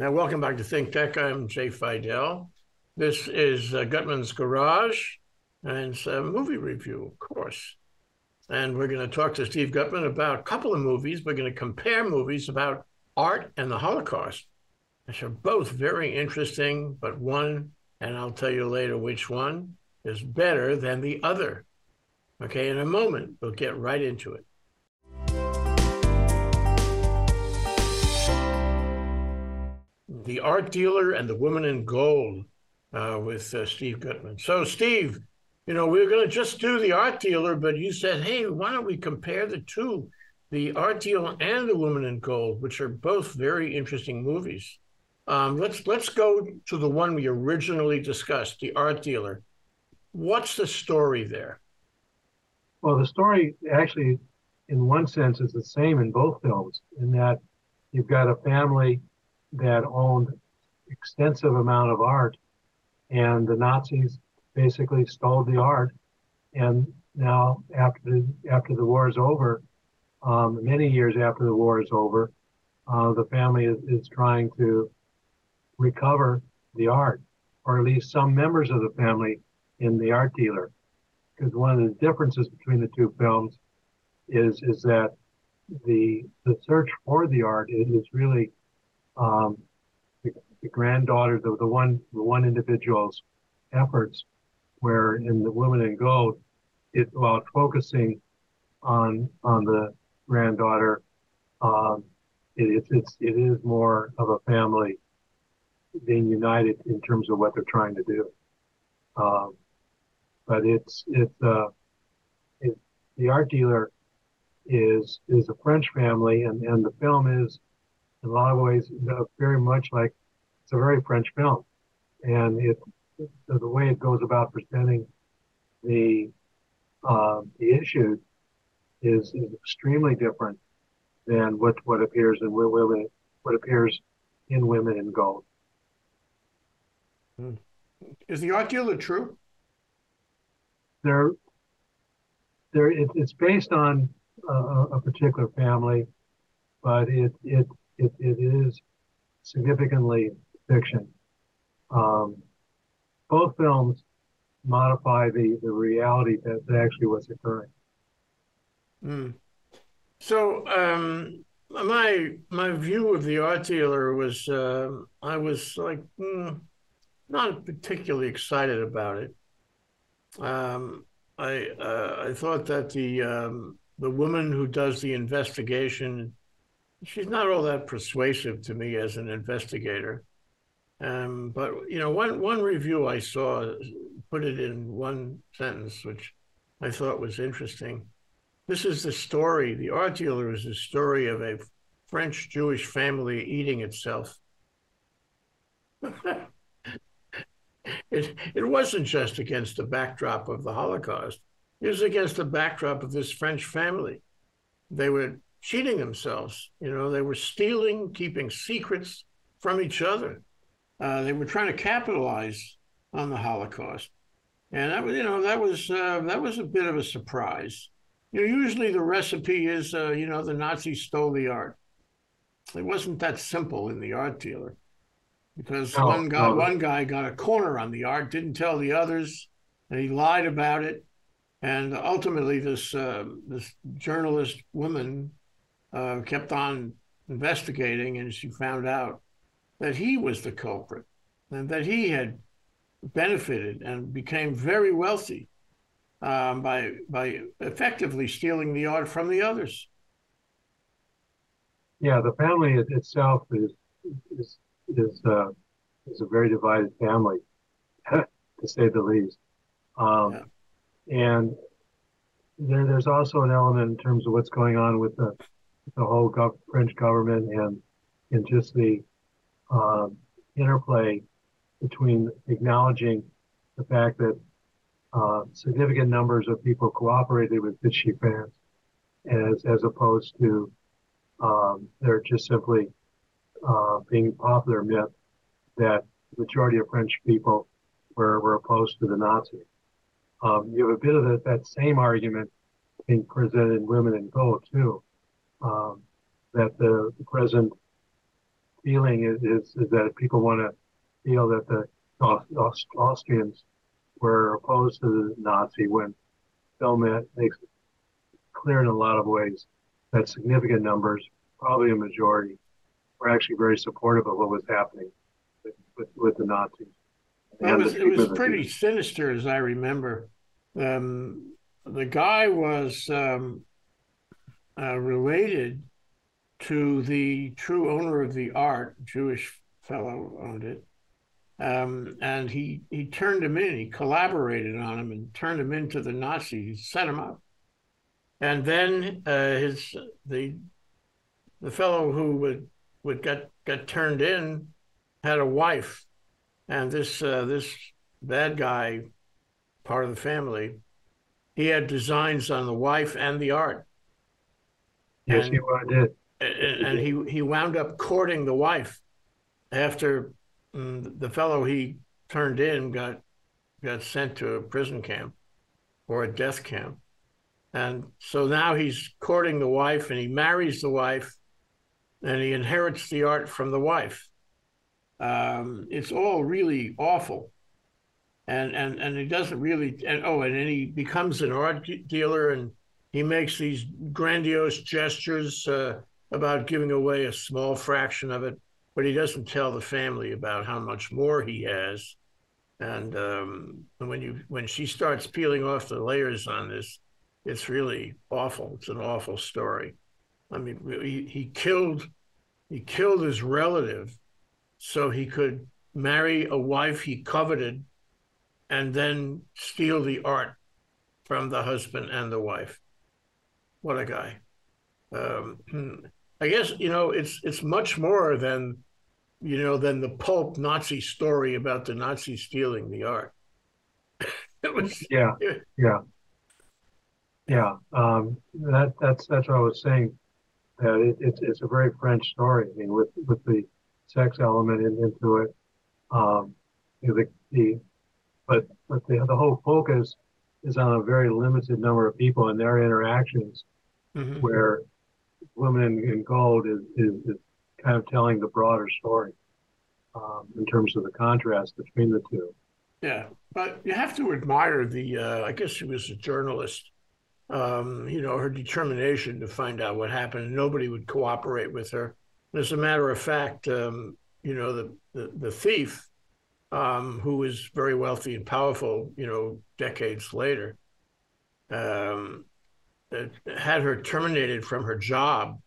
Now, welcome back to Think Tech. I'm Jay Fidel. This is uh, Gutman's Garage, and it's a movie review, of course. And we're going to talk to Steve Gutman about a couple of movies. We're going to compare movies about art and the Holocaust, which are both very interesting, but one, and I'll tell you later which one, is better than the other. Okay, in a moment, we'll get right into it. The Art Dealer and the Woman in Gold uh, with uh, Steve Gutman. So, Steve, you know, we were going to just do the Art Dealer, but you said, hey, why don't we compare the two, the Art Dealer and the Woman in Gold, which are both very interesting movies. Um, let's let's go to the one we originally discussed, the Art Dealer. What's the story there? Well, the story actually, in one sense, is the same in both films. In that you've got a family that owned extensive amount of art, and the Nazis basically stole the art. And now, after the after the war is over, um, many years after the war is over, uh, the family is, is trying to recover the art, or at least some members of the family in the art dealer. Because one of the differences between the two films is is that the the search for the art is, is really um, the, the, granddaughter, the, the one the one individual's efforts, where in the Woman in Gold, it while focusing on on the granddaughter, um, it, it's it is more of a family being united in terms of what they're trying to do. Um, but it's it's uh, it, the art dealer is is a French family, and and the film is in a lot of ways very much like it's a very French film, and it the way it goes about presenting the uh, the issues is, is extremely different than what what appears in women what appears in Women in Gold. Hmm. Is the art dealer true? There, there. It, it's based on a, a particular family, but it it it, it is significantly fiction. Um, both films modify the, the reality that, actually was occurring. Mm. So um, my my view of the art dealer was uh, I was like mm, not particularly excited about it. Um, I uh, I thought that the um, the woman who does the investigation she's not all that persuasive to me as an investigator. Um, but you know, one one review I saw put it in one sentence, which I thought was interesting. This is the story. The art dealer is the story of a French Jewish family eating itself. it it wasn't just against the backdrop of the Holocaust. It was against the backdrop of this French family. They were cheating themselves. You know, they were stealing, keeping secrets from each other. Uh, they were trying to capitalize on the Holocaust, and that was, you know, that was uh, that was a bit of a surprise. You know, usually the recipe is, uh, you know, the Nazis stole the art. It wasn't that simple in the art dealer, because no, one guy no. one guy got a corner on the art, didn't tell the others, and he lied about it, and ultimately this uh, this journalist woman uh, kept on investigating, and she found out that he was the culprit and that he had benefited and became very wealthy um, by by effectively stealing the art from the others. Yeah, the family itself is is is, uh, is a very divided family, to say the least. Um, yeah. And there, there's also an element in terms of what's going on with the the whole gov- French government and and just the um, interplay between acknowledging the fact that uh, significant numbers of people cooperated with Vichy France, as as opposed to um, they're just simply uh, being popular myth that the majority of French people were, were opposed to the Nazis. Um, you have a bit of the, that same argument being presented in Women in Gold too, um, that the, present feeling is, is, is that people want to feel that the Aust- Austrians were opposed to the Nazi when film makes it clear in a lot of ways that significant numbers, probably a majority, were actually very supportive of what was happening with, with, with the Nazis. Well, it was, it was pretty sinister, as I remember. Um, the guy was um, uh, related to the true owner of the art, Jewish fellow owned it. Um, and he he turned him in. He collaborated on him and turned him into the Nazis. Set him up, and then uh, his the the fellow who would would got got turned in had a wife, and this uh, this bad guy, part of the family, he had designs on the wife and the art. Yes, and, he did. And, and he he wound up courting the wife after mm, the fellow he turned in got got sent to a prison camp or a death camp. And so now he's courting the wife and he marries the wife and he inherits the art from the wife. Um, it's all really awful. And, and, and he doesn't really, and oh, and then he becomes an art dealer and he makes these grandiose gestures uh, about giving away a small fraction of it, but he doesn't tell the family about how much more he has. And um, when you when she starts peeling off the layers on this, it's really awful. It's an awful story. I mean, he, he killed he killed his relative so he could marry a wife he coveted and then steal the art from the husband and the wife. What a guy. Um, I guess you know it's it's much more than you know than the pulp Nazi story about the Nazis stealing the art. it was yeah, yeah. Yeah, um, that that's that's what I was saying. That it, it's it's a very French story. I mean, with with the sex element in, into it, um, the the but but the the whole focus is on a very limited number of people and their interactions, mm-hmm. where Women in, in Gold is, is, is kind of telling the broader story um, in terms of the contrast between the two. Yeah, but you have to admire the. Uh, I guess she was a journalist um, you know, her determination to find out what happened. Nobody would cooperate with her. And as a matter of fact, um, you know, the, the, the thief, um, who was very wealthy and powerful, you know, decades later, um, had her terminated from her job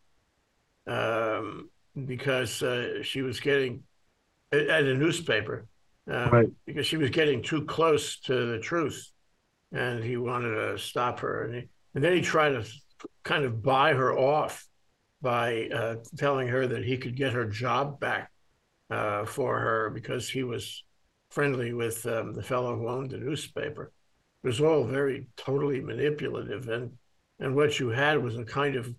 um, because uh, she was getting at a newspaper um, right. because she was getting too close to the truth and he wanted to stop her. And, he, and then he tried to kind of buy her off by uh, telling her that he could get her job back uh, for her because he was friendly with um, the fellow who owned the newspaper. It was all very totally manipulative, and and what you had was a kind of,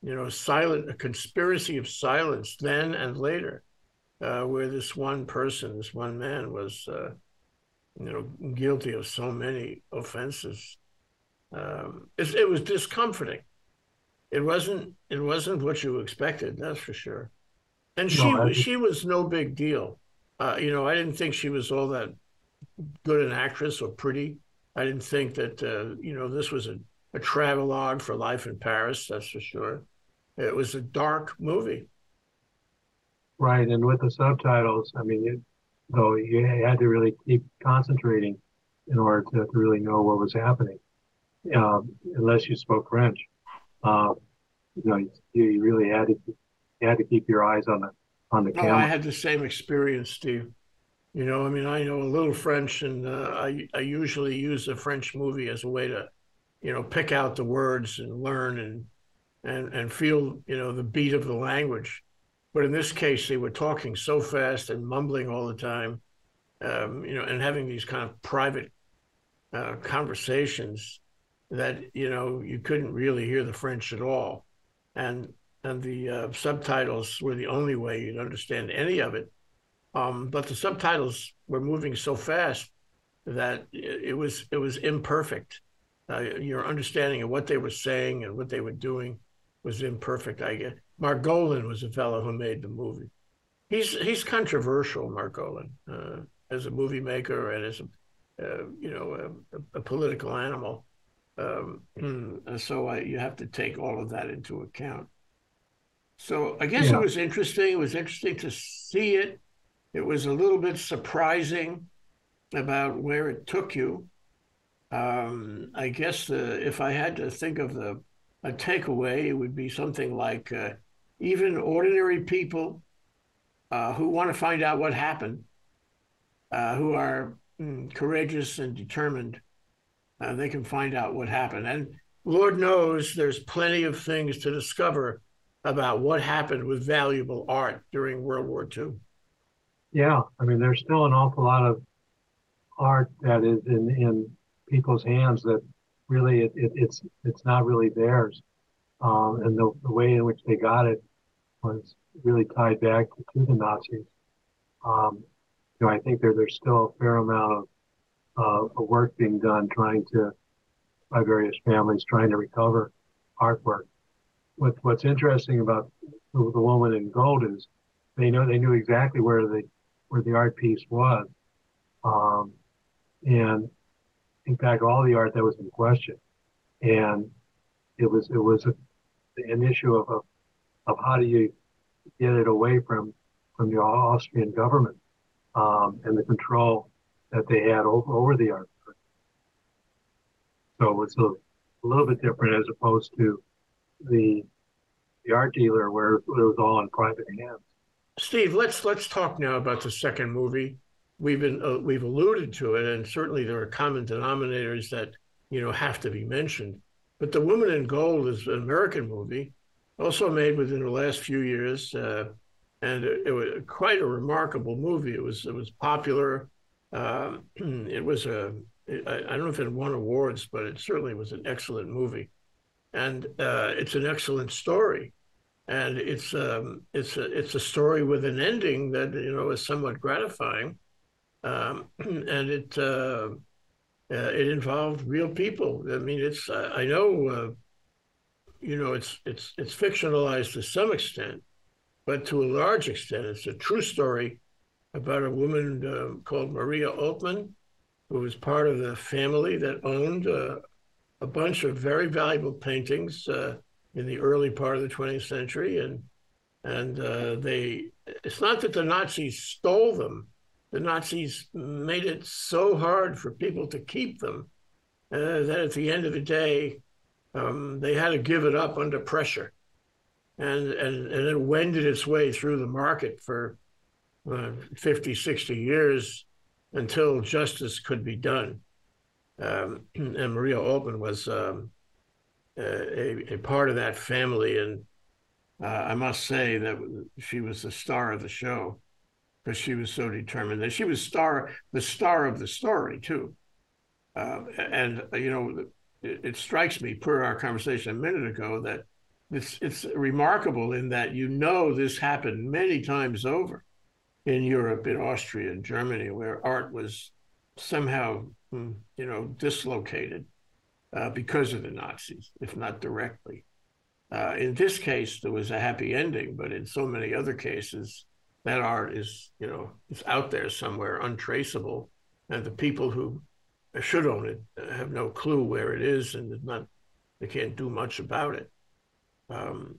you know, silent a conspiracy of silence then and later, uh, where this one person, this one man, was uh, you know, guilty of so many offenses. Um, it, it, was discomforting. It wasn't. It wasn't what you expected. That's for sure. And she no, she was no big deal. Uh, you know, I didn't think she was all that good an actress or pretty. I didn't think that uh, you know this was a, a travelogue for life in Paris. That's for sure. It was a dark movie. Right, and with the subtitles, I mean, it, so you had to really keep concentrating in order to, to really know what was happening, um, unless you spoke French. Uh, you know, you, you, really had to you had to keep your eyes on the on the camera. I had the same experience, Steve. You know, I mean, I know a little French, and uh, I I usually use a French movie as a way to, you know, pick out the words and learn and and and feel you know the beat of the language. But in this case, they were talking so fast and mumbling all the time, um, you know, and having these kind of private uh, conversations that you know you couldn't really hear the French at all, and and the uh, subtitles were the only way you'd understand any of it. Um, but the subtitles were moving so fast that it was it was imperfect. Uh, your understanding of what they were saying and what they were doing was imperfect. I guess Margolin was a fellow who made the movie. he's he's controversial, Margolin, uh, as a movie maker and as a uh, you know a, a political animal. Um, so I, you have to take all of that into account. So I guess yeah. it was interesting. It was interesting to see it. It was a little bit surprising about where it took you. Um, I guess the, if I had to think of the a takeaway, it would be something like uh, even ordinary people uh, who want to find out what happened, uh, who are mm, courageous and determined, uh, they can find out what happened. And Lord knows there's plenty of things to discover about what happened with valuable art during World War II. Yeah, I mean, there's still an awful lot of art that is in, in people's hands that really it, it, it's it's not really theirs, um, and the, the way in which they got it was really tied back to, to the Nazis. Um, you know, I think there there's still a fair amount of, uh, work being done trying to by various families trying to recover artwork. What what's interesting about the, the woman in gold is they know they knew exactly where the where the art piece was, um, and in fact all the art that was in question, and it was it was a, an issue of, of of how do you get it away from from the Austrian government um, and the control that they had over, over the art. So it's a, a, little bit different as opposed to the the art dealer where it was all in private hands. Steve, let's let's talk now about the second movie. We've been uh, we've alluded to it, and certainly there are common denominators that you know have to be mentioned. But the Woman in Gold is an American movie also made within the last few years, uh, and it, it, was quite a remarkable movie. It was it was popular. Um, it was a I, I don't know if it won awards, but it certainly was an excellent movie, and uh, it's an excellent story, and it's um, it's a it's a story with an ending that you know is somewhat gratifying, um, and it. Uh, uh, it involved real people. I mean, it's I know uh, you know, it's it's it's fictionalized to some extent, but to a large extent, it's a true story about a woman uh, called Maria Altmann, who was part of the family that owned uh, a bunch of very valuable paintings uh, in the early part of the 20th century, and and uh, they. It's not that the Nazis stole them; the Nazis made it so hard for people to keep them uh, that at the end of the day um, they had to give it up under pressure. And, and, and it wended its way through the market for uh, 50, 60 years until justice could be done. Um, and Maria Altmann was um, a, a, part of that family. And uh, I must say that she was the star of the show because she was so determined. And she was star, the star of the story, too. Uh, and, you know, it, it strikes me, per our conversation a minute ago, that it's it's remarkable in that you know this happened many times over in Europe, in Austria, and Germany, where art was somehow hmm, you know dislocated uh, because of the Nazis, if not directly. Uh, in this case, there was a happy ending, but in so many other cases, that art is you know is out there somewhere, untraceable, and the people who should own it have no clue where it is and not they can't do much about it. Um,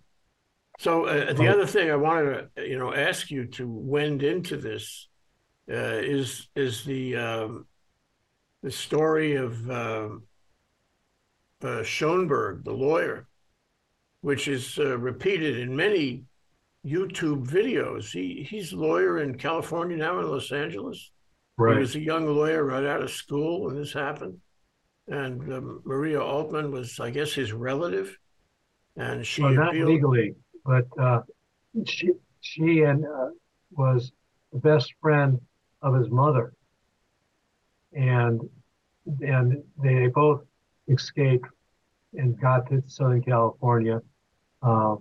so uh, the other thing I wanted to you know ask you to wend into this uh, is is the um, the story of um, uh, Schoenberg, the lawyer, which is uh, repeated in many YouTube videos. He he's a lawyer in California now in Los Angeles. Right. He was a young lawyer right out of school when this happened. And um, Maria Altmann was, I guess, his relative. And she well, not legally, but uh, she she and uh, was the best friend of his mother, and and they both escaped and got to Southern California uh,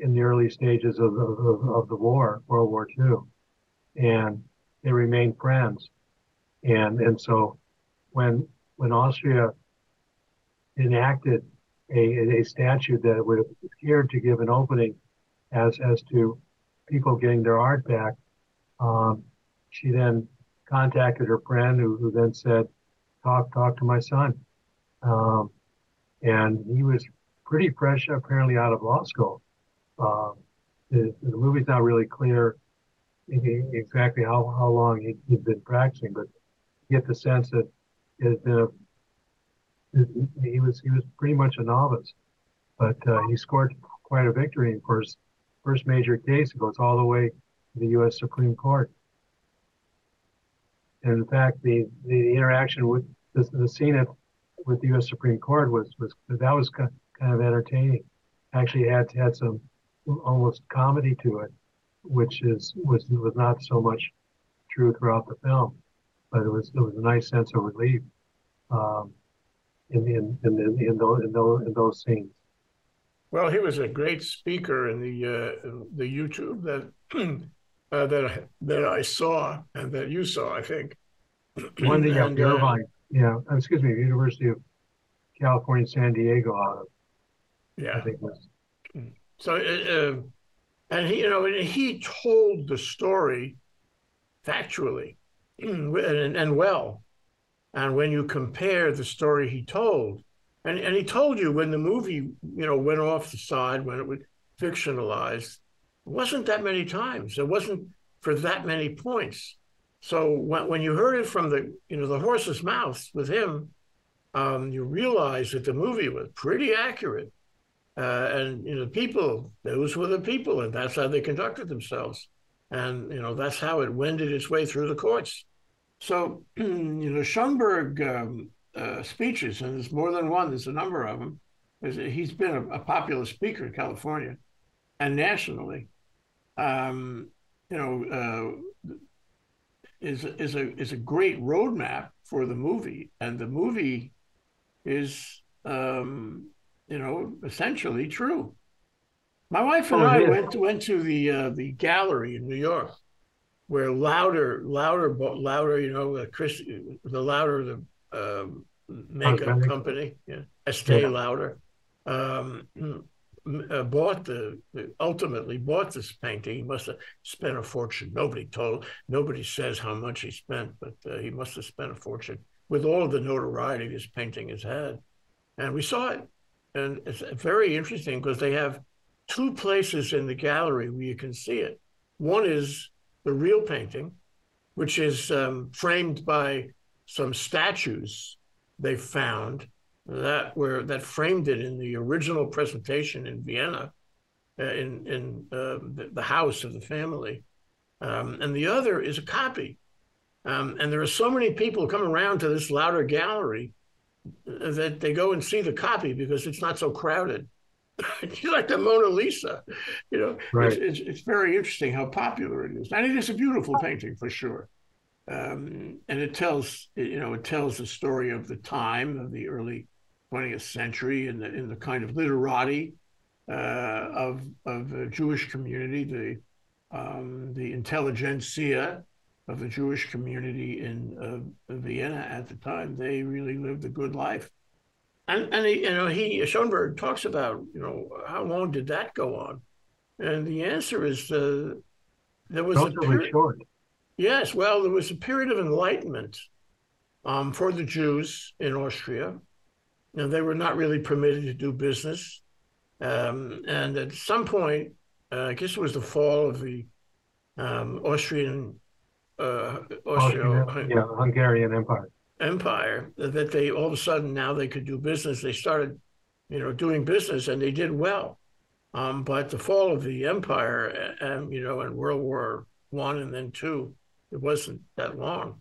in the early stages of, of, of the war, World War II, and they remained friends. And and so when when Austria enacted a, a statute that would appear to give an opening as as to people getting their art back, um, she then contacted her friend who, who then said, talk, talk to my son. Um, and he was pretty fresh, apparently out of law school. Um, the, the movie's not really clear exactly how, how long he, had been practicing, but you get the sense that it a, he was he was pretty much a novice, but uh, he scored quite a victory in first first major case. It goes all the way to the U.S. Supreme Court. And in fact, the the interaction with the, the scene at with the U.S. Supreme Court was was that was kind of entertaining. Actually, had had some almost comedy to it, which is was was not so much true throughout the film, but it was it was a nice sense of relief um, in, in in in in those in those in those scenes. Well, he was a great speaker in the uh, the YouTube that uh, that that I saw and that you saw, I think. One thing and, uh, Irvine, yeah, excuse me, University of California, San Diego, out of yeah. I think was. So, uh, uh, and he, you know, he told the story factually and, and well. And when you compare the story he told, and, and he told you when the movie, you know, went off the side, when it was fictionalized, it wasn't that many times. It wasn't for that many points. So when, when you heard it from the, you know, the horse's mouth with him, um, you realize that the movie was pretty accurate. Uh, and you know, people, those were the people, and that's how they conducted themselves. And you know, that's how it wended its way through the courts. So, you know, Schoenberg um, uh, speeches, and there's more than one. There's a number of them. He's been a, a popular speaker in California and nationally. Um, you know, uh, is is a is a great roadmap for the movie, and the movie is um, you know, essentially true. My wife and oh, I went to, went to the uh, the gallery in New York, where Lauder, Lauder, Lauder. you know, uh, Chris, the Lauder the uh, makeup okay. company, yeah, Estee yeah. Lauder, um, bought the, ultimately bought this painting. He must have spent a fortune. Nobody told, nobody says how much he spent, but uh, he must have spent a fortune with all of the notoriety this painting has had. And we saw it and it's very interesting because they have two places in the gallery where you can see it. One is the real painting, which is um, framed by some statues they found that were that framed it in the original presentation in Vienna, uh, in in uh, the, the, house of the family, um, and the other is a copy. Um, and there are so many people come around to this Lauder gallery that they go and see the copy because it's not so crowded. it's like the Mona Lisa, you know. Right. It's, it's, it's, very interesting how popular it is, and it is a beautiful painting for sure. Um, and it tells, you know, it tells the story of the time of the early 20th century in the in the kind of literati uh, of of the Jewish community, the um, the intelligentsia of the Jewish community in uh, Vienna at the time. They really lived a good life. And, and he, you know, he Schoenberg talks about, you know, how long did that go on? And the answer is uh, there was a period. Short. Yes, well, there was a period of enlightenment um, for the Jews in Austria. And they were not really permitted to do business. Um, and at some point, uh, I guess it was the fall of the um, Austrian uh, Austro yeah, Hungarian Empire. Empire that they all of a sudden now they could do business. They started, you know, doing business and they did well. Um, but the fall of the empire, and you know, in World War One and then two, it wasn't that long.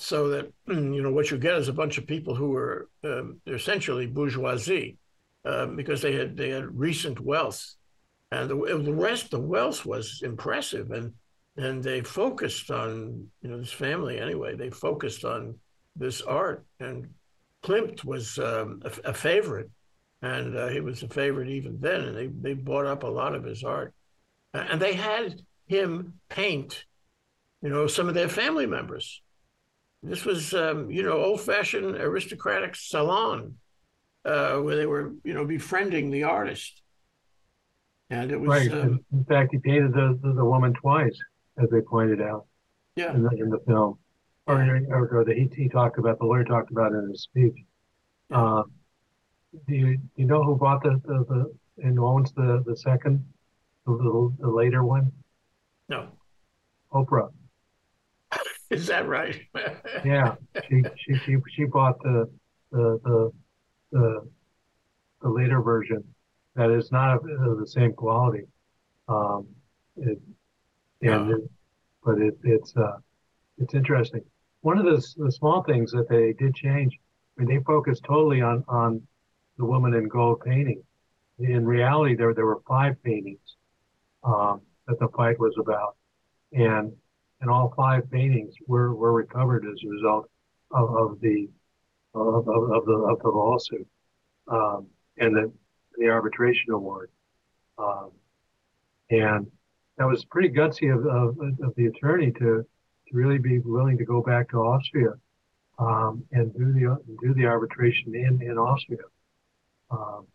So that you know what you get is a bunch of people who were um, essentially bourgeoisie um, because they had they had recent wealth, and the, the rest the wealth was impressive and and they focused on you know this family anyway. They focused on this art, and Klimt was um, a, a, favorite, and uh, he was a favorite even then. And they they bought up a lot of his art, and they had him paint, you know, some of their family members. This was um, you know old-fashioned aristocratic salon, uh, where they were you know befriending the artist. and it was Right. um, In fact, he painted the, the, the woman twice, as they pointed out yeah. in the, in the film. Or, or, or the, he, he talked about, the lawyer talked about in his speech. Uh, do you, do you know who bought the, the, the, and owns the, the second, the, the, the later one? No, Oprah. is that right? Yeah, she, she, she, she bought the, the, the, the, the later version that is not of, of the same quality. Um, it, and, Oh. it, but it, it's, uh, it's interesting. One of the, the small things that they did change, I mean, they focused totally on, on the woman in gold painting. In reality, there, there were five paintings, um, that the fight was about. And, and all five paintings were, were recovered as a result of, of the, of, of, of the, of the lawsuit, um, and the, the arbitration award. Um, and that was pretty gutsy of, of, of the attorney to, to really be willing to go back to Austria, um, and do the, do the arbitration in, in Austria. Um,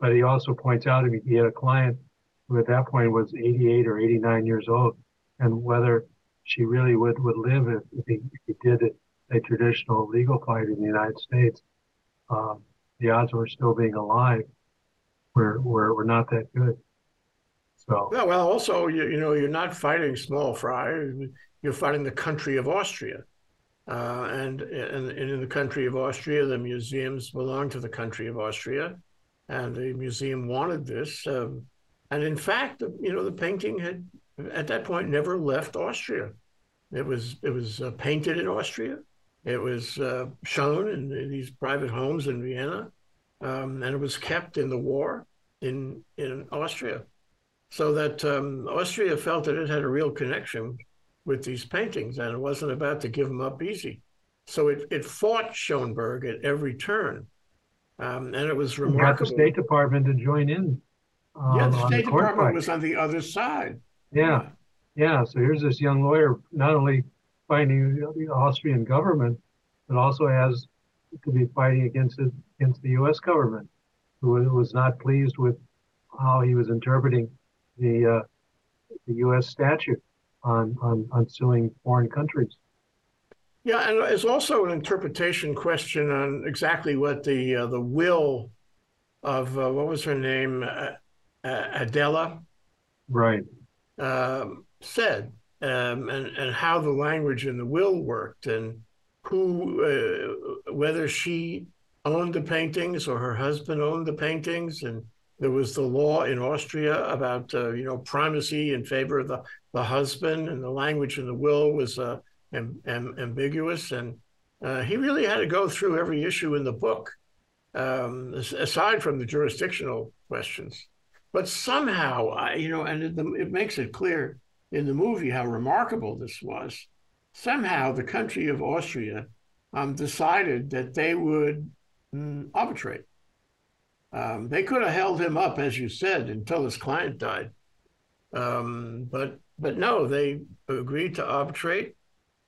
but he also points out, he had a client who at that point was 88 or 89 years old, and whether she really would, would live if, if, he, if he did a traditional legal fight in the United States, um, the odds of her still being alive were, were, were not that good. So, yeah, well, also, you, you know, you're not fighting small fry. You're fighting the country of Austria. Uh, and, and, and in the country of Austria, the museums belong to the country of Austria. And the museum wanted this. Um, and in fact, you know, the painting had, at that point, never left Austria. It was, it was uh, painted in Austria. It was uh, shown in these private homes in Vienna. Um, and it was kept in the war in, in Austria so that um, Austria felt that it had a real connection with these paintings and it wasn't about to give them up easy. So it, it fought Schoenberg at every turn. Um, and it was we got the. State Department to join in. Um, yeah, the State court Department was on the other side. Yeah, yeah. So here's this young lawyer not only fighting the Austrian government, but also has to be fighting against it, against the U.S. government, who was not pleased with how he was interpreting the uh, the U.S. statute on, on on suing foreign countries. Yeah, and it's also an interpretation question on exactly what the uh, the will of uh, what was her name, Adela, Right. Um, said, um, and and how the language in the will worked, and who, uh, whether she owned the paintings or her husband owned the paintings, and there was the law in Austria about uh, you know primacy in favor of the the husband, and the language in the will was uh, am, am, ambiguous, and uh, he really had to go through every issue in the book, um, aside from the jurisdictional questions. But somehow, I, you know, and it, it makes it clear in the movie how remarkable this was. Somehow, the country of Austria um, decided that they would mm, arbitrate. Um, they could have held him up, as you said, until his client died. Um, but but no, they agreed to arbitrate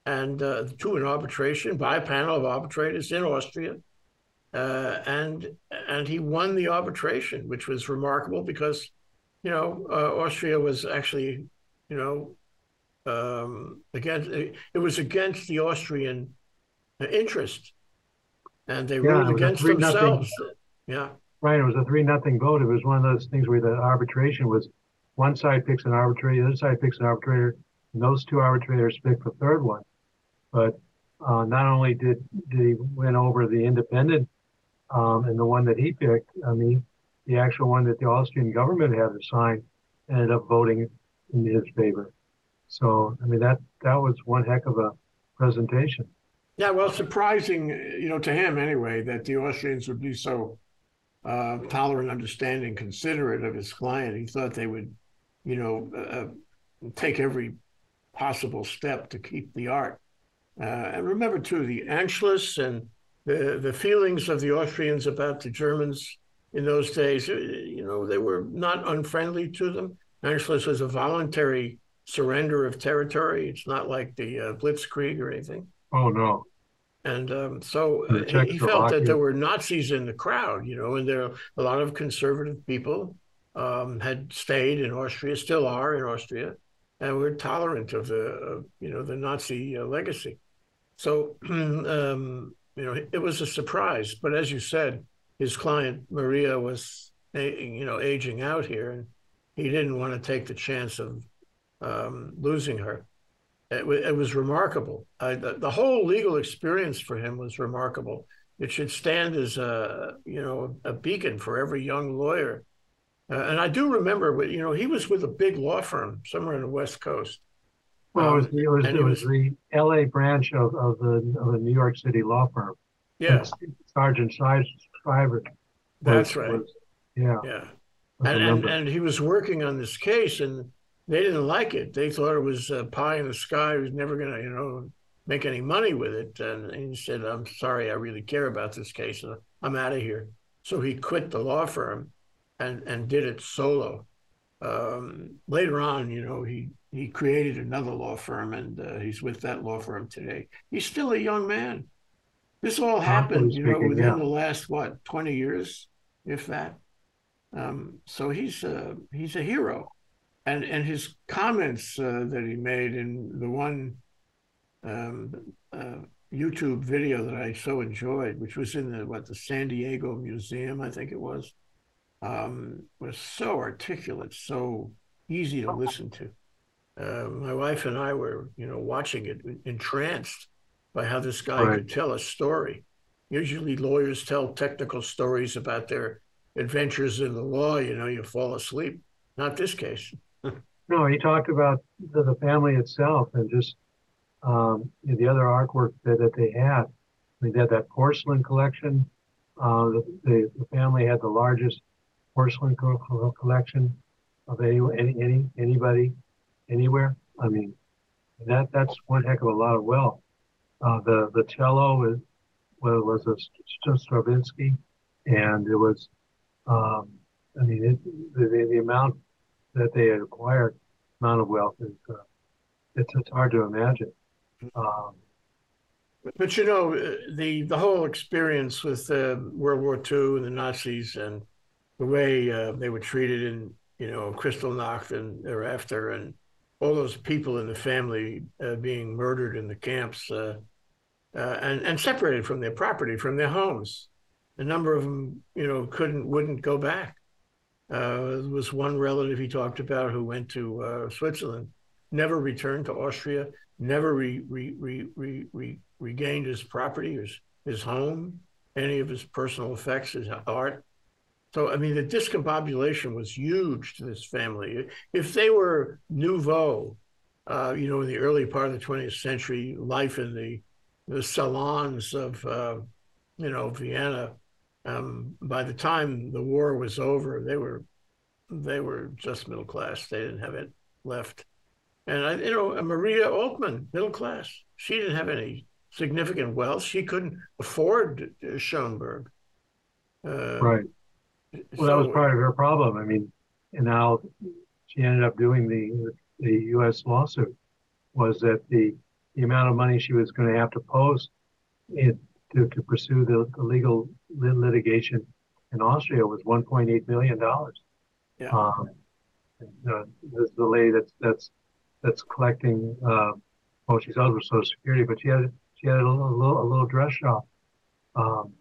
and uh, to an arbitration by a panel of arbitrators in Austria. Uh, and and he won the arbitration, which was remarkable because, you know, uh, Austria was actually, you know, um, against it was against the Austrian interest, and they Yeah, ruled against three nothing. themselves. Yeah, Right. It was a three nothing vote. It was one of those things where the arbitration was one side picks an arbitrator, the other side picks an arbitrator, and those two arbitrators pick the third one. But uh, not only did did he win over the independent um, and the one that he picked, I mean, the actual one that the Austrian government had to sign ended up voting in his favor. So I mean that that was one heck of a presentation. yeah. Well, surprising, you know, to him anyway, that the Austrians would be so uh, tolerant, understanding, considerate of his client. He thought they would, you know, uh, take every possible step to keep the art. Uh, and remember too, the Anschluss and the the feelings of the Austrians about the Germans in those days. uh, You know, they were not unfriendly to them. Anschluss was a voluntary surrender of territory. It's not like the uh, Blitzkrieg or anything. Oh no. And um, so The uh, he felt that there were Nazis in the crowd, you know, and there are a lot of conservative people um, had stayed in Austria, still are in Austria, and were tolerant of the you know the Nazi uh, legacy. So um, you know it was a surprise. But as you said, his client Maria was you know aging out here, and he didn't want to take the chance of um, losing her. It, it was remarkable. I, the, the, whole legal experience for him was remarkable. It should stand as a you know a beacon for every young lawyer. Uh, and I do remember, you know, he was with a big law firm somewhere on the West Coast. Well, it was, um, it was, it was, the L.A. branch of, of the of the New York City law firm. Yeah, Sargent Shriver. That's right. Was, yeah. Yeah. And, and, and he was working on this case, and they didn't like it. They thought it was a pie in the sky. He was never going to, you know, make any money with it. And he said, "I'm sorry, I really care about this case, and I'm out of here." So he quit the law firm, and and did it solo. Um, later on, you know, he he created another law firm, and uh, he's with that law firm today. He's still a young man. This all happened, you know, within yeah. the last what twenty years, if that. Um, so he's uh, he's a hero and and his comments uh, that he made in the one um, uh, YouTube video that I so enjoyed, which was in the what the San Diego Museum, I think it was, um, was so articulate, so easy to listen to. Uh, my wife and I were, you know, watching it entranced by how this guy right. could tell a story. Usually, lawyers tell technical stories about their adventures in the law. You know, you fall asleep. Not this case. No, he talked about the, the family itself and just um, you know, the other artwork that, that they had. They had that porcelain collection. Uh, the, the, the, family had the largest porcelain co- collection of any, any, any anybody anywhere. I mean, that that's one heck of a lot of wealth. Uh, the the cello is, well, was a Stravinsky, and it was, um, I mean, it, the, the amount that they had acquired amount of wealth is uh, it's it's hard to imagine. Um, but you know the the whole experience with uh, World War II and the Nazis and the way uh, they were treated in you know Kristallnacht and thereafter and all those people in the family uh, being murdered in the camps uh, uh, and and separated from their property from their homes. A number of them you know couldn't wouldn't go back. Uh, there was one relative he talked about who went to uh, Switzerland, never returned to Austria, never re, re, re, re, re, regained his property, his, his home, any of his personal effects, his art. So, I mean, the discombobulation was huge to this family. If they were nouveau, uh, you know, in the early part of the 20th century, life in the, the salons of, uh, you know, Vienna, um, by the time the war was over, they were they were just middle class. They didn't have it left. And I, you know, Maria Altmann, middle class. She didn't have any significant wealth. She couldn't afford Schoenberg. Uh, right. Well, that was part of her problem. I mean, and now she ended up doing the the U.S. lawsuit was that the the amount of money she was going to have to post it to, to pursue the, the legal litigation in Austria was 1.8 million dollars. Yeah. Um, uh, this is the lady that's that's that's collecting. Uh, well, she's out with Social Security, but she had she had a little a little, a little dress shop. Um,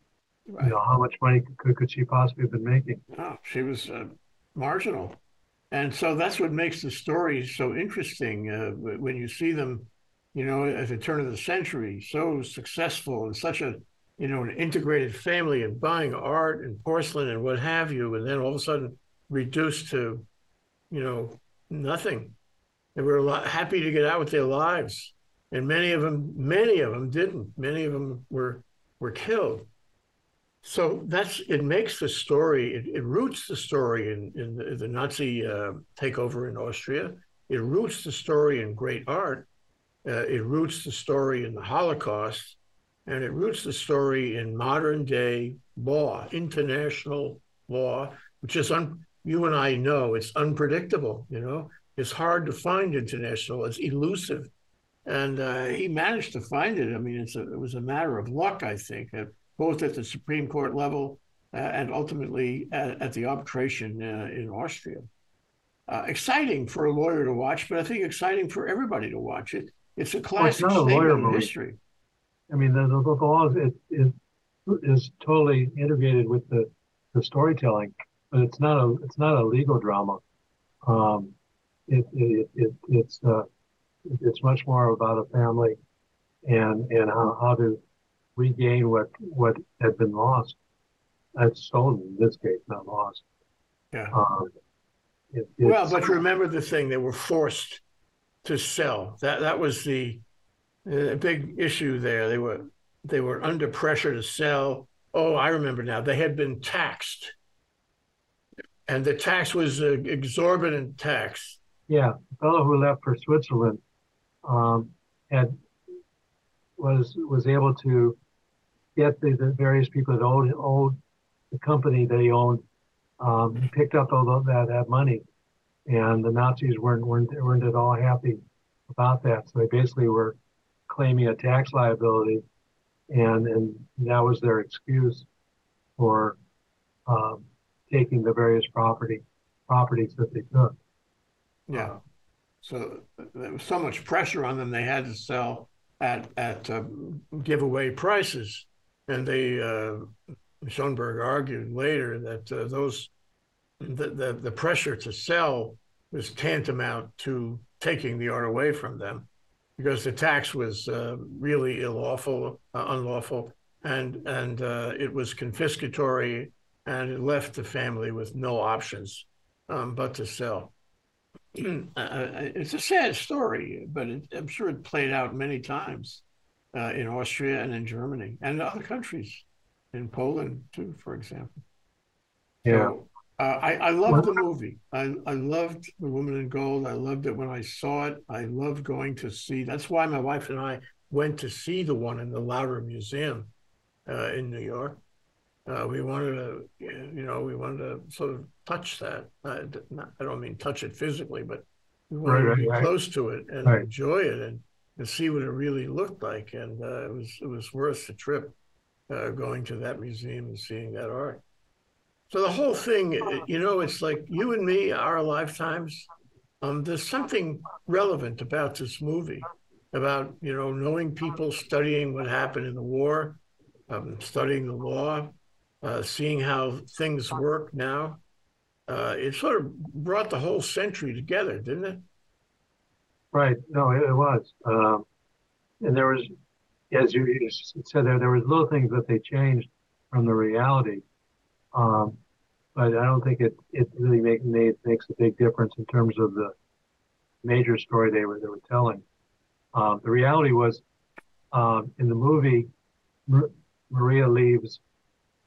right. You know, how much money could could she possibly have been making? Oh, she was uh, marginal, and so that's what makes the story so interesting. Uh, when you see them you know, at the turn of the century, so successful and such a, you know, an integrated family and buying art and porcelain and what have you, and then all of a sudden reduced to, you know, nothing. They were lot happy to get out with their lives, and many of them, many of them didn't. Many of them were were killed. So that's it makes the story. It, it roots the story in in the, the Nazi uh, takeover in Austria. It roots the story in great art uh, it roots the story in the Holocaust, and it roots the story in modern day law, international law, which is un- you and I know it's unpredictable. You know, it's hard to find international. It's elusive, and uh, he managed to find it. I mean, it's a, it was a matter of luck, I think, both at the Supreme Court level uh, and ultimately at, at the arbitration uh, in Austria. Uh, exciting for a lawyer to watch, but I think exciting for everybody to watch it. It's a classic well, it's statement in history. I mean, the, the, the law is, is, is totally integrated with the, the storytelling, but it's not a it's not a legal drama. Um, it, it, it it's uh, it's much more about a family and and how, how to regain what what had been lost. That's stolen in this case, not lost. Yeah. Um, it, well, but remember the thing; they were forced to sell. That that was the, the big issue there. They were they were under pressure to sell. Oh, I remember now. They had been taxed, and the tax was an exorbitant tax. Yeah, the fellow who left for Switzerland um, had was was able to get the, the various people that owned, owned the company he owned. Um, picked up all that that money, and the Nazis weren't weren't weren't at all happy about that. So they basically were claiming a tax liability, and and that was their excuse for um, taking the various property properties that they took. Yeah. So there was so much pressure on them; they had to sell at at uh, giveaway prices, and they uh, Schoenberg argued later that uh, those the, the the pressure to sell was tantamount to taking the art away from them, because the tax was uh, really illawful, uh, unlawful, and and uh, it was confiscatory, and it left the family with no options um, but to sell. uh, it's a sad story, but it, I'm sure it played out many times uh, in Austria and in Germany and other countries, in Poland too, for example. Yeah. So, uh, I, I loved the movie. I, I loved The Woman in Gold. I loved it when I saw it. I loved going to see. That's why my wife and I went to see the one in the Lauder Museum uh, in New York. Uh, we wanted to, you know, we wanted to sort of touch that. Not, I don't mean touch it physically, but we wanted right, to be right, close right. to it and enjoy it and, and see what it really looked like. And uh, it was it was worth the trip uh, going to that museum and seeing that art. So the whole thing, you know, it's like you and me, our lifetimes. Um, there's something relevant about this movie, about you know knowing people, studying what happened in the war, um, studying the law, uh, seeing how things work now. Uh, it sort of brought the whole century together, didn't it? Right. No, it, it was. Um, and there was, as you said, there there was little things that they changed from the reality. Um, but I don't think it, it really make, made, makes a big difference in terms of the major story they were they were telling. Um, the reality was, um, in the movie, Maria leaves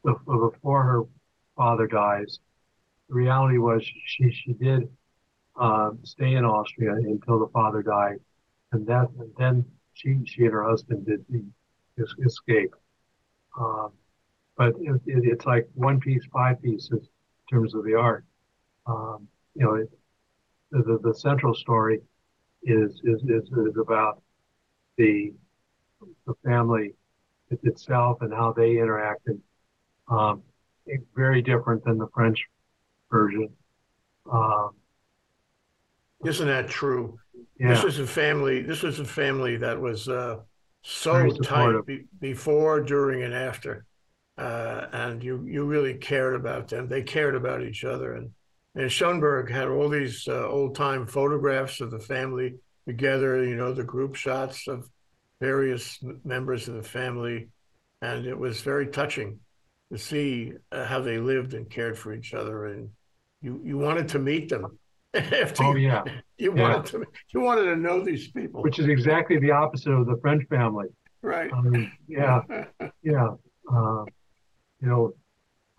before her father dies, the reality was she she did uh, stay in Austria until the father died, and that and then she she and her husband did escape. Um, but it, it, it's like one piece, five pieces in terms of the art. Um, you know, it, the, the, central story is is is, is about the the family itself and how they interacted um, very different than the French version. Um, Isn't that true? Yeah. This was a family. This was a family that was uh, so tight be, before, during, and after, uh, and you you really cared about them. They cared about each other, and and Schoenberg had all these uh, old time photographs of the family together. You know, the group shots of various members of the family, and it was very touching to see uh, how they lived and cared for each other, and you you wanted to meet them. After oh you, yeah, you yeah. wanted to you wanted to know these people, which is exactly the opposite of the French family. Right. Um, yeah, yeah. Uh, you know,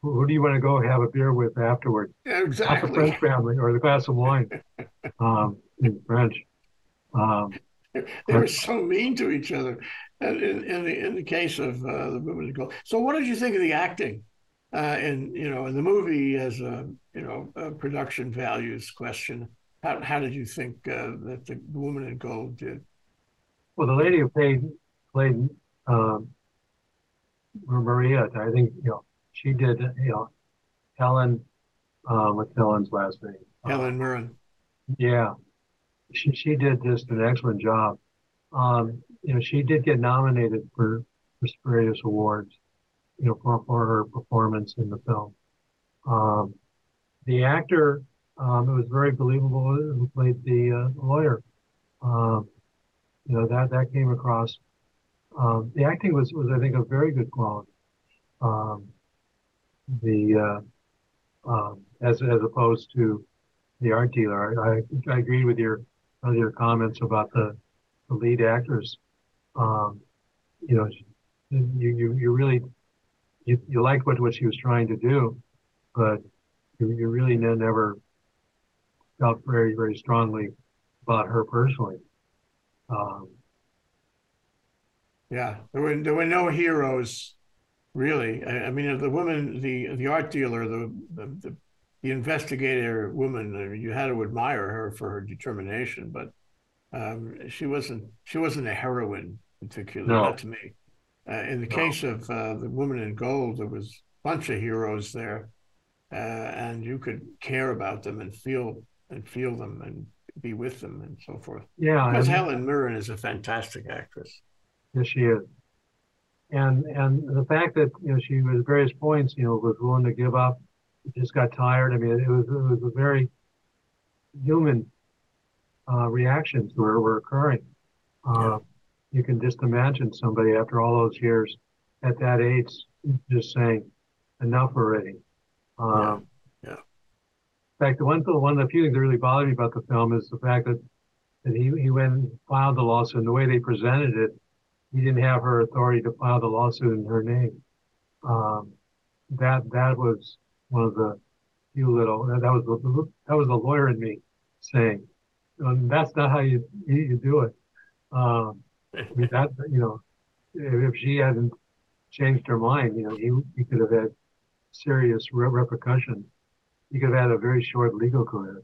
who, who, do you want to go have a beer with afterward? Yeah, exactly. Not the French family or the glass of wine. um, in French. Um, they were so mean to each other in, in the in the case of uh, the movement in gold. So, what did you think of the acting? Uh, in you know, in the movie as a you know a production values question, how how did you think uh, that the woman in gold did? Well, the lady who played played um, Maria, I think you know she did, you know, Helen, uh, what's Helen's last name? Helen Mirren. Yeah, she she did just an excellent job. Um, you know, she did get nominated for, for various awards, you know, for, for her performance in the film. Um, the actor, um, it was very believable who played the uh, lawyer. Um, you know, that that came across. Um, the acting was was I think a very good quality. Um, the uh, um, as as opposed to the art dealer. I, I, I agree with your earlier comments about the, the lead actors. Um, you know, you, you, you really, you, you liked what, what she was trying to do, but you, you really never felt very, very strongly about her personally. Um, yeah, there were there were no heroes, really. I, I mean, the woman, the the art dealer, the the, the the investigator woman, you had to admire her for her determination, but um, she wasn't she wasn't a heroine particularly, no. not to me. Uh, in the no. case of uh, the woman in gold, there was a bunch of heroes there, uh, and you could care about them and feel and feel them and be with them and so forth. Yeah, because Helen Mirren is a fantastic actress. Yes, she is. And and the fact that you know she was at various points you know was willing to give up just got tired. I mean, it was it was a very human uh, reactions were, were occurring. Uh, yeah. You can just imagine somebody after all those years at that age just saying, "Enough already." Um, yeah. yeah. In fact, the one one of the few things that really bothered me about the film is the fact that that he he went and filed the lawsuit and the way they presented it, he didn't have her authority to file the lawsuit in her name. Um, that that was one of the few little that was the that was the lawyer in me saying, "That's not how you you do it." Um, I mean, that you know, if she hadn't changed her mind, you know, he he could have had serious re- repercussions. He could have had a very short legal career.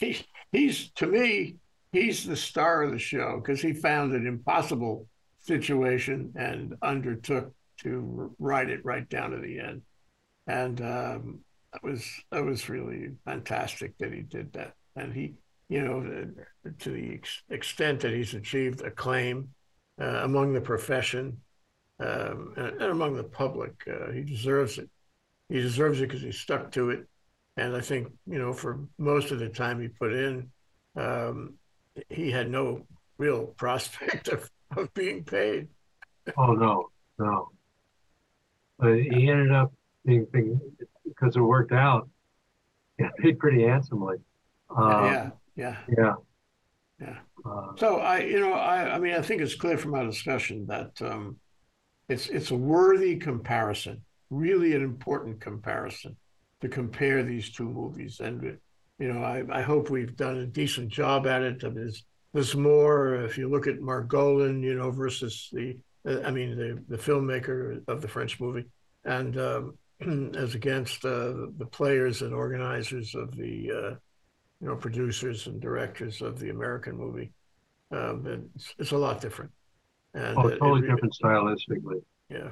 he, he's to me, he's the star of the show because he found an impossible situation and undertook to write it right down to the end. And um, that was that was really fantastic that he did that. And he, you know, to the ex- extent that he's achieved acclaim uh, among the profession um, and, and, among the public, uh, he deserves it. He deserves it because he stuck to it. And I think, you know, for most of the time he put in, um, he had no real prospect of, of being paid. Oh no, no. But he ended up being, being because it worked out. Yeah, paid pretty handsomely. Um, yeah, yeah, yeah, yeah. Uh, so I, you know, I, I mean, I think it's clear from our discussion that um, it's it's a worthy comparison, really an important comparison to compare these two movies. And you know, I, I hope we've done a decent job at it. I mean, there's, there's more. If you look at Margolin, you know, versus the I mean, the, the filmmaker of the French movie, and um, as against uh, the players and organizers of the, uh, you know, producers and directors of the American movie. Um, it's, it's, a lot different. And oh, totally it, different stylistically. Yeah,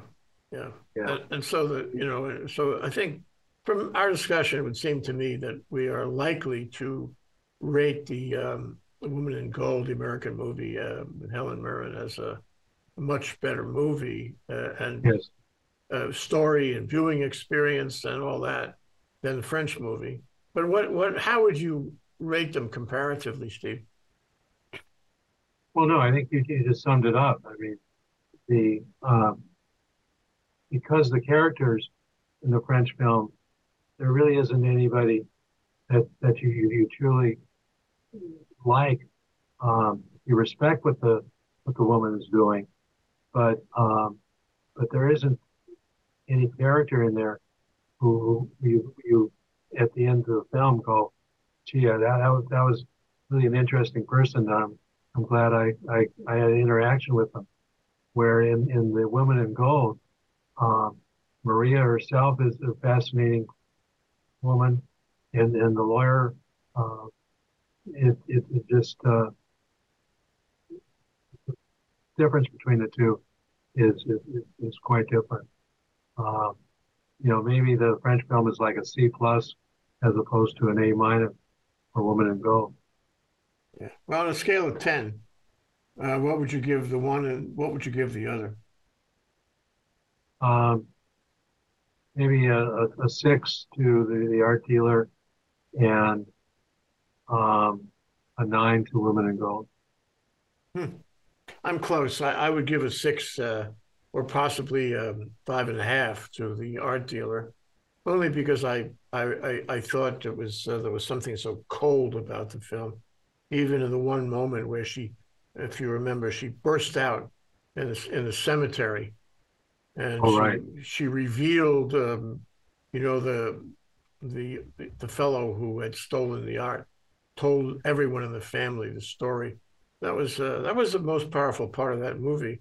yeah, yeah. And, and so the you know, so I think from our discussion, it would seem to me that we are likely to rate the, um, Woman in Gold, the American movie uh, Helen Mirren, as a much better movie uh, and yes. uh, story and viewing experience and all that than the French movie. But what what how would you rate them comparatively, Steve? Well, no, I think you, you just summed it up. I mean, the um, because the characters in the French film, there really isn't anybody that that you you, you truly like. Um, you respect what the what the woman is doing, but um, but there isn't any character in there who, you you at the end of the film go, gee, that that was, that was really an interesting person. I'm I'm glad I, I, I had an interaction with them. Where in, in the Women in Gold, um, Maria herself is a fascinating woman, and and the lawyer, uh, it, it, it just uh, difference between the two is is, is quite different. Um, you know, maybe the French film is like a C plus as opposed to an A minus for Woman in Gold. Yeah. Well, on a scale of ten, uh, what would you give the one, and what would you give the other? Um, maybe a, a, a six to the, the art dealer, and um, a nine to Woman in Gold. Hmm. I'm close. I, I, would give a six uh, or possibly um, five and a half to the art dealer, only because I I, I, I thought it was uh, there was something so cold about the film, even in the one moment where she, if you remember, she burst out in the, in the cemetery, and oh, she, right. she revealed, um, you know, the the the fellow who had stolen the art told everyone in the family the story. That was uh, that was the most powerful part of that movie,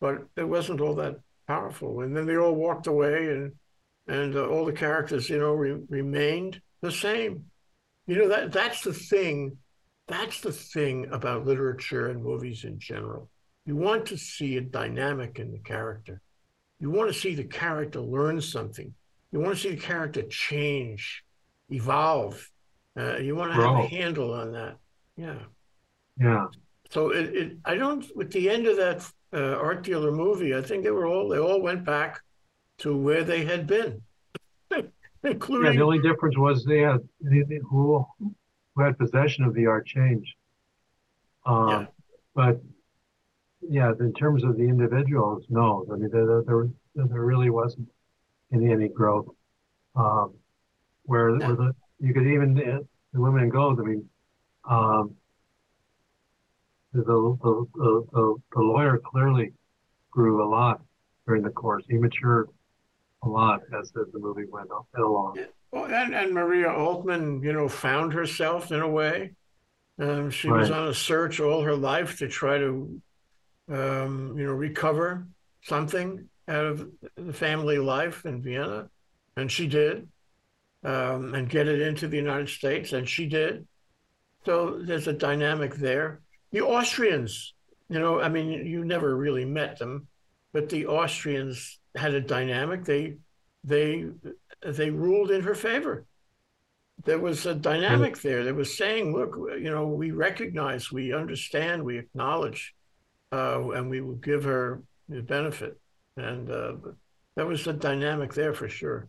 but it wasn't all that powerful. And then they all walked away, and and uh, all the characters, you know, re- remained the same. You know that that's the thing. That's the thing about literature and movies in general. You want to see a dynamic in the character. You want to see the character learn something. You want to see the character change, evolve, uh, you want to have a handle on that. Yeah. Yeah. So it, it, I don't, with the end of that uh, art dealer movie, I think they were all, they all went back to where they had been. Including. Yeah, the only difference was they had, the who, who had possession of the art changed. Um, yeah. But yeah, in terms of the individuals, no. I mean, there, there, there really wasn't any, any growth. Um, where, where the, you could even uh, the women in gold. I mean, um, the, the, the, the lawyer clearly grew a lot during the course. He matured a lot as the, the movie went along. Well, and, and Maria Altmann, you know, found herself in a way. Um, she right. was on a search all her life to try to, um, you know, recover something out of the family life in Vienna, and she did um, and get it into the United States, and she did. So there's a dynamic there. The Austrians, you know, I mean, you never really met them, but the Austrians had a dynamic. They they they ruled in her favor. There was a dynamic there. There was saying, look, you know, we recognize, we understand, we acknowledge, uh, and we will give her the benefit. And uh, was a dynamic there for sure.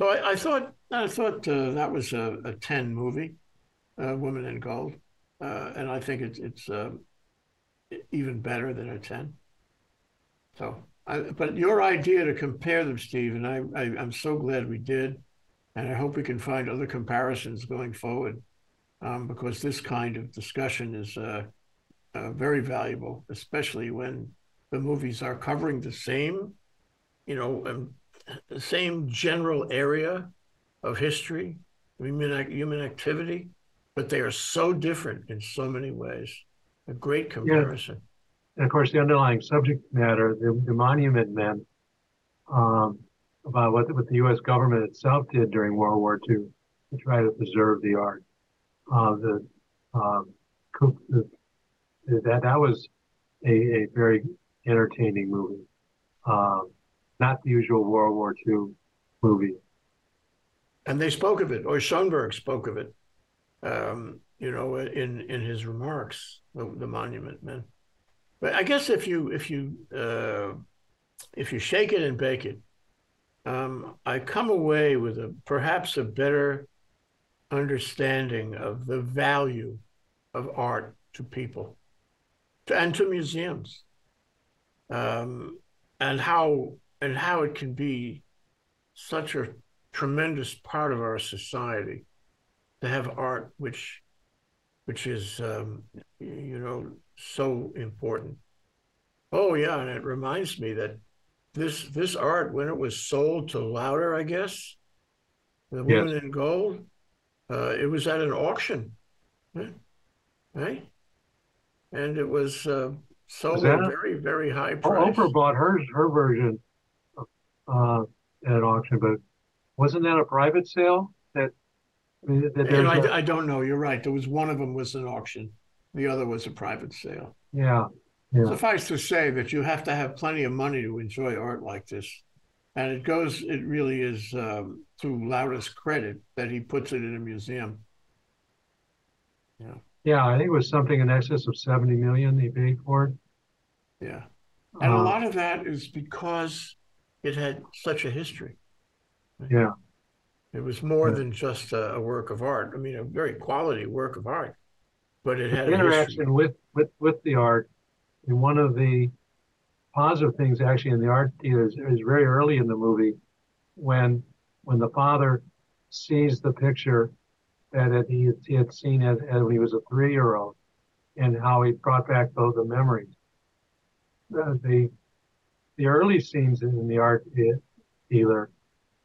So I, I thought I thought uh, that was a, a ten movie, uh, Woman in Gold, uh, and I think it's it's um, even better than a ten. So, I, but your idea to compare them, Steve, and I, I am so glad we did, and I hope we can find other comparisons going forward, um, because this kind of discussion is uh, uh, very valuable, especially when the movies are covering the same, you know, um, the same general area of history, human, human activity, but they are so different in so many ways. A great comparison. Yeah. And of course, the underlying subject matter, the, the monument men, um, about what, what the U.S. government itself did during World War II to try to preserve the art. Uh, the, um, the, that that was a, a very entertaining movie. Um, not the usual World War II movie. And they spoke of it, or Schoenberg spoke of it, um, you know, in in his remarks, the, the, monument men. But I guess if you if you uh, if you shake it and bake it, um, I come away with a perhaps a better understanding of the value of art to people and to museums um, and how and how it can be such a tremendous part of our society to have art which which is um, you know so important oh yeah and it reminds me that this this art when it was sold to Lauder i guess the woman in gold uh, it was at an auction right, right? and it was uh, sold at a very very high price oprah bought hers her version uh, at auction, but wasn't that a private sale? That, that you know, I, a, I don't know. You're right. There was one of them was an auction. The other was a private sale. Yeah, Yeah. Suffice to say that you have to have plenty of money to enjoy art like this. And it goes, it really is um, to Lauder's credit that he puts it in a museum. Yeah. Yeah, I think it was something in excess of 70 million he paid for it. Yeah. And a Uh, lot of that is because it had such a history. Yeah. It was more Yeah. than just a, a work of art. I mean, a very quality work of art, but it had the a history. interaction with, with, with the art. And one of the positive things actually in the art is, is very early in the movie when when the father sees the picture that it, he, had, he had seen as, as when he was a three year old and how he brought back those the memories. The, the the early scenes in the art de- dealer,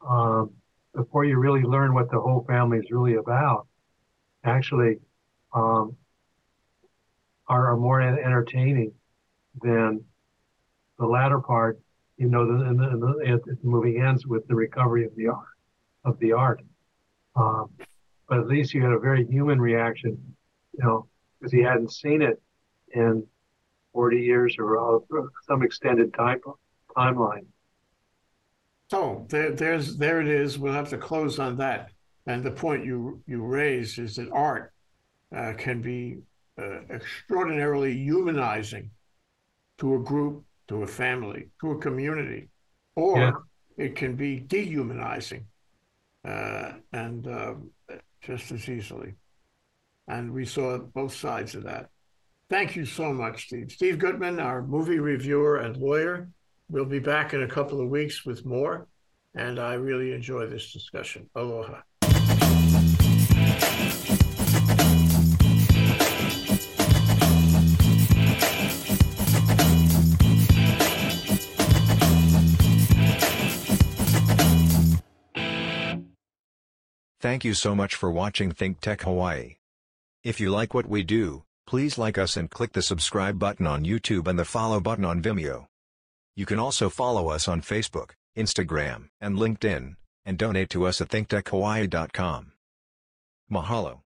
um, before you really learn what the whole family is really about, actually um, are, are more entertaining than the latter part. You know, the, the, the, the movie ends with the recovery of the art of the art. Um, but at least you had a very human reaction, you know, because he hadn't seen it in 40 years or uh, some extended time timeline. So there, there's there it is. We'll have to close on that. And the point you you raise is that art uh, can be uh, extraordinarily humanizing to a group, to a family, to a community, or Yeah. it can be dehumanizing, uh, and um, just as easily. And we saw both sides of that. Thank you so much, Steve. Steve Goodman, our movie reviewer and lawyer. We'll be back in a couple of weeks with more. And I really enjoy this discussion. Aloha. Thank you so much for watching Think Tech Hawaii. If you like what we do, please like us and click the subscribe button on YouTube and the follow button on Vimeo. You can also follow us on Facebook, Instagram, and LinkedIn, and donate to us at thinktechhawaii.com. Mahalo.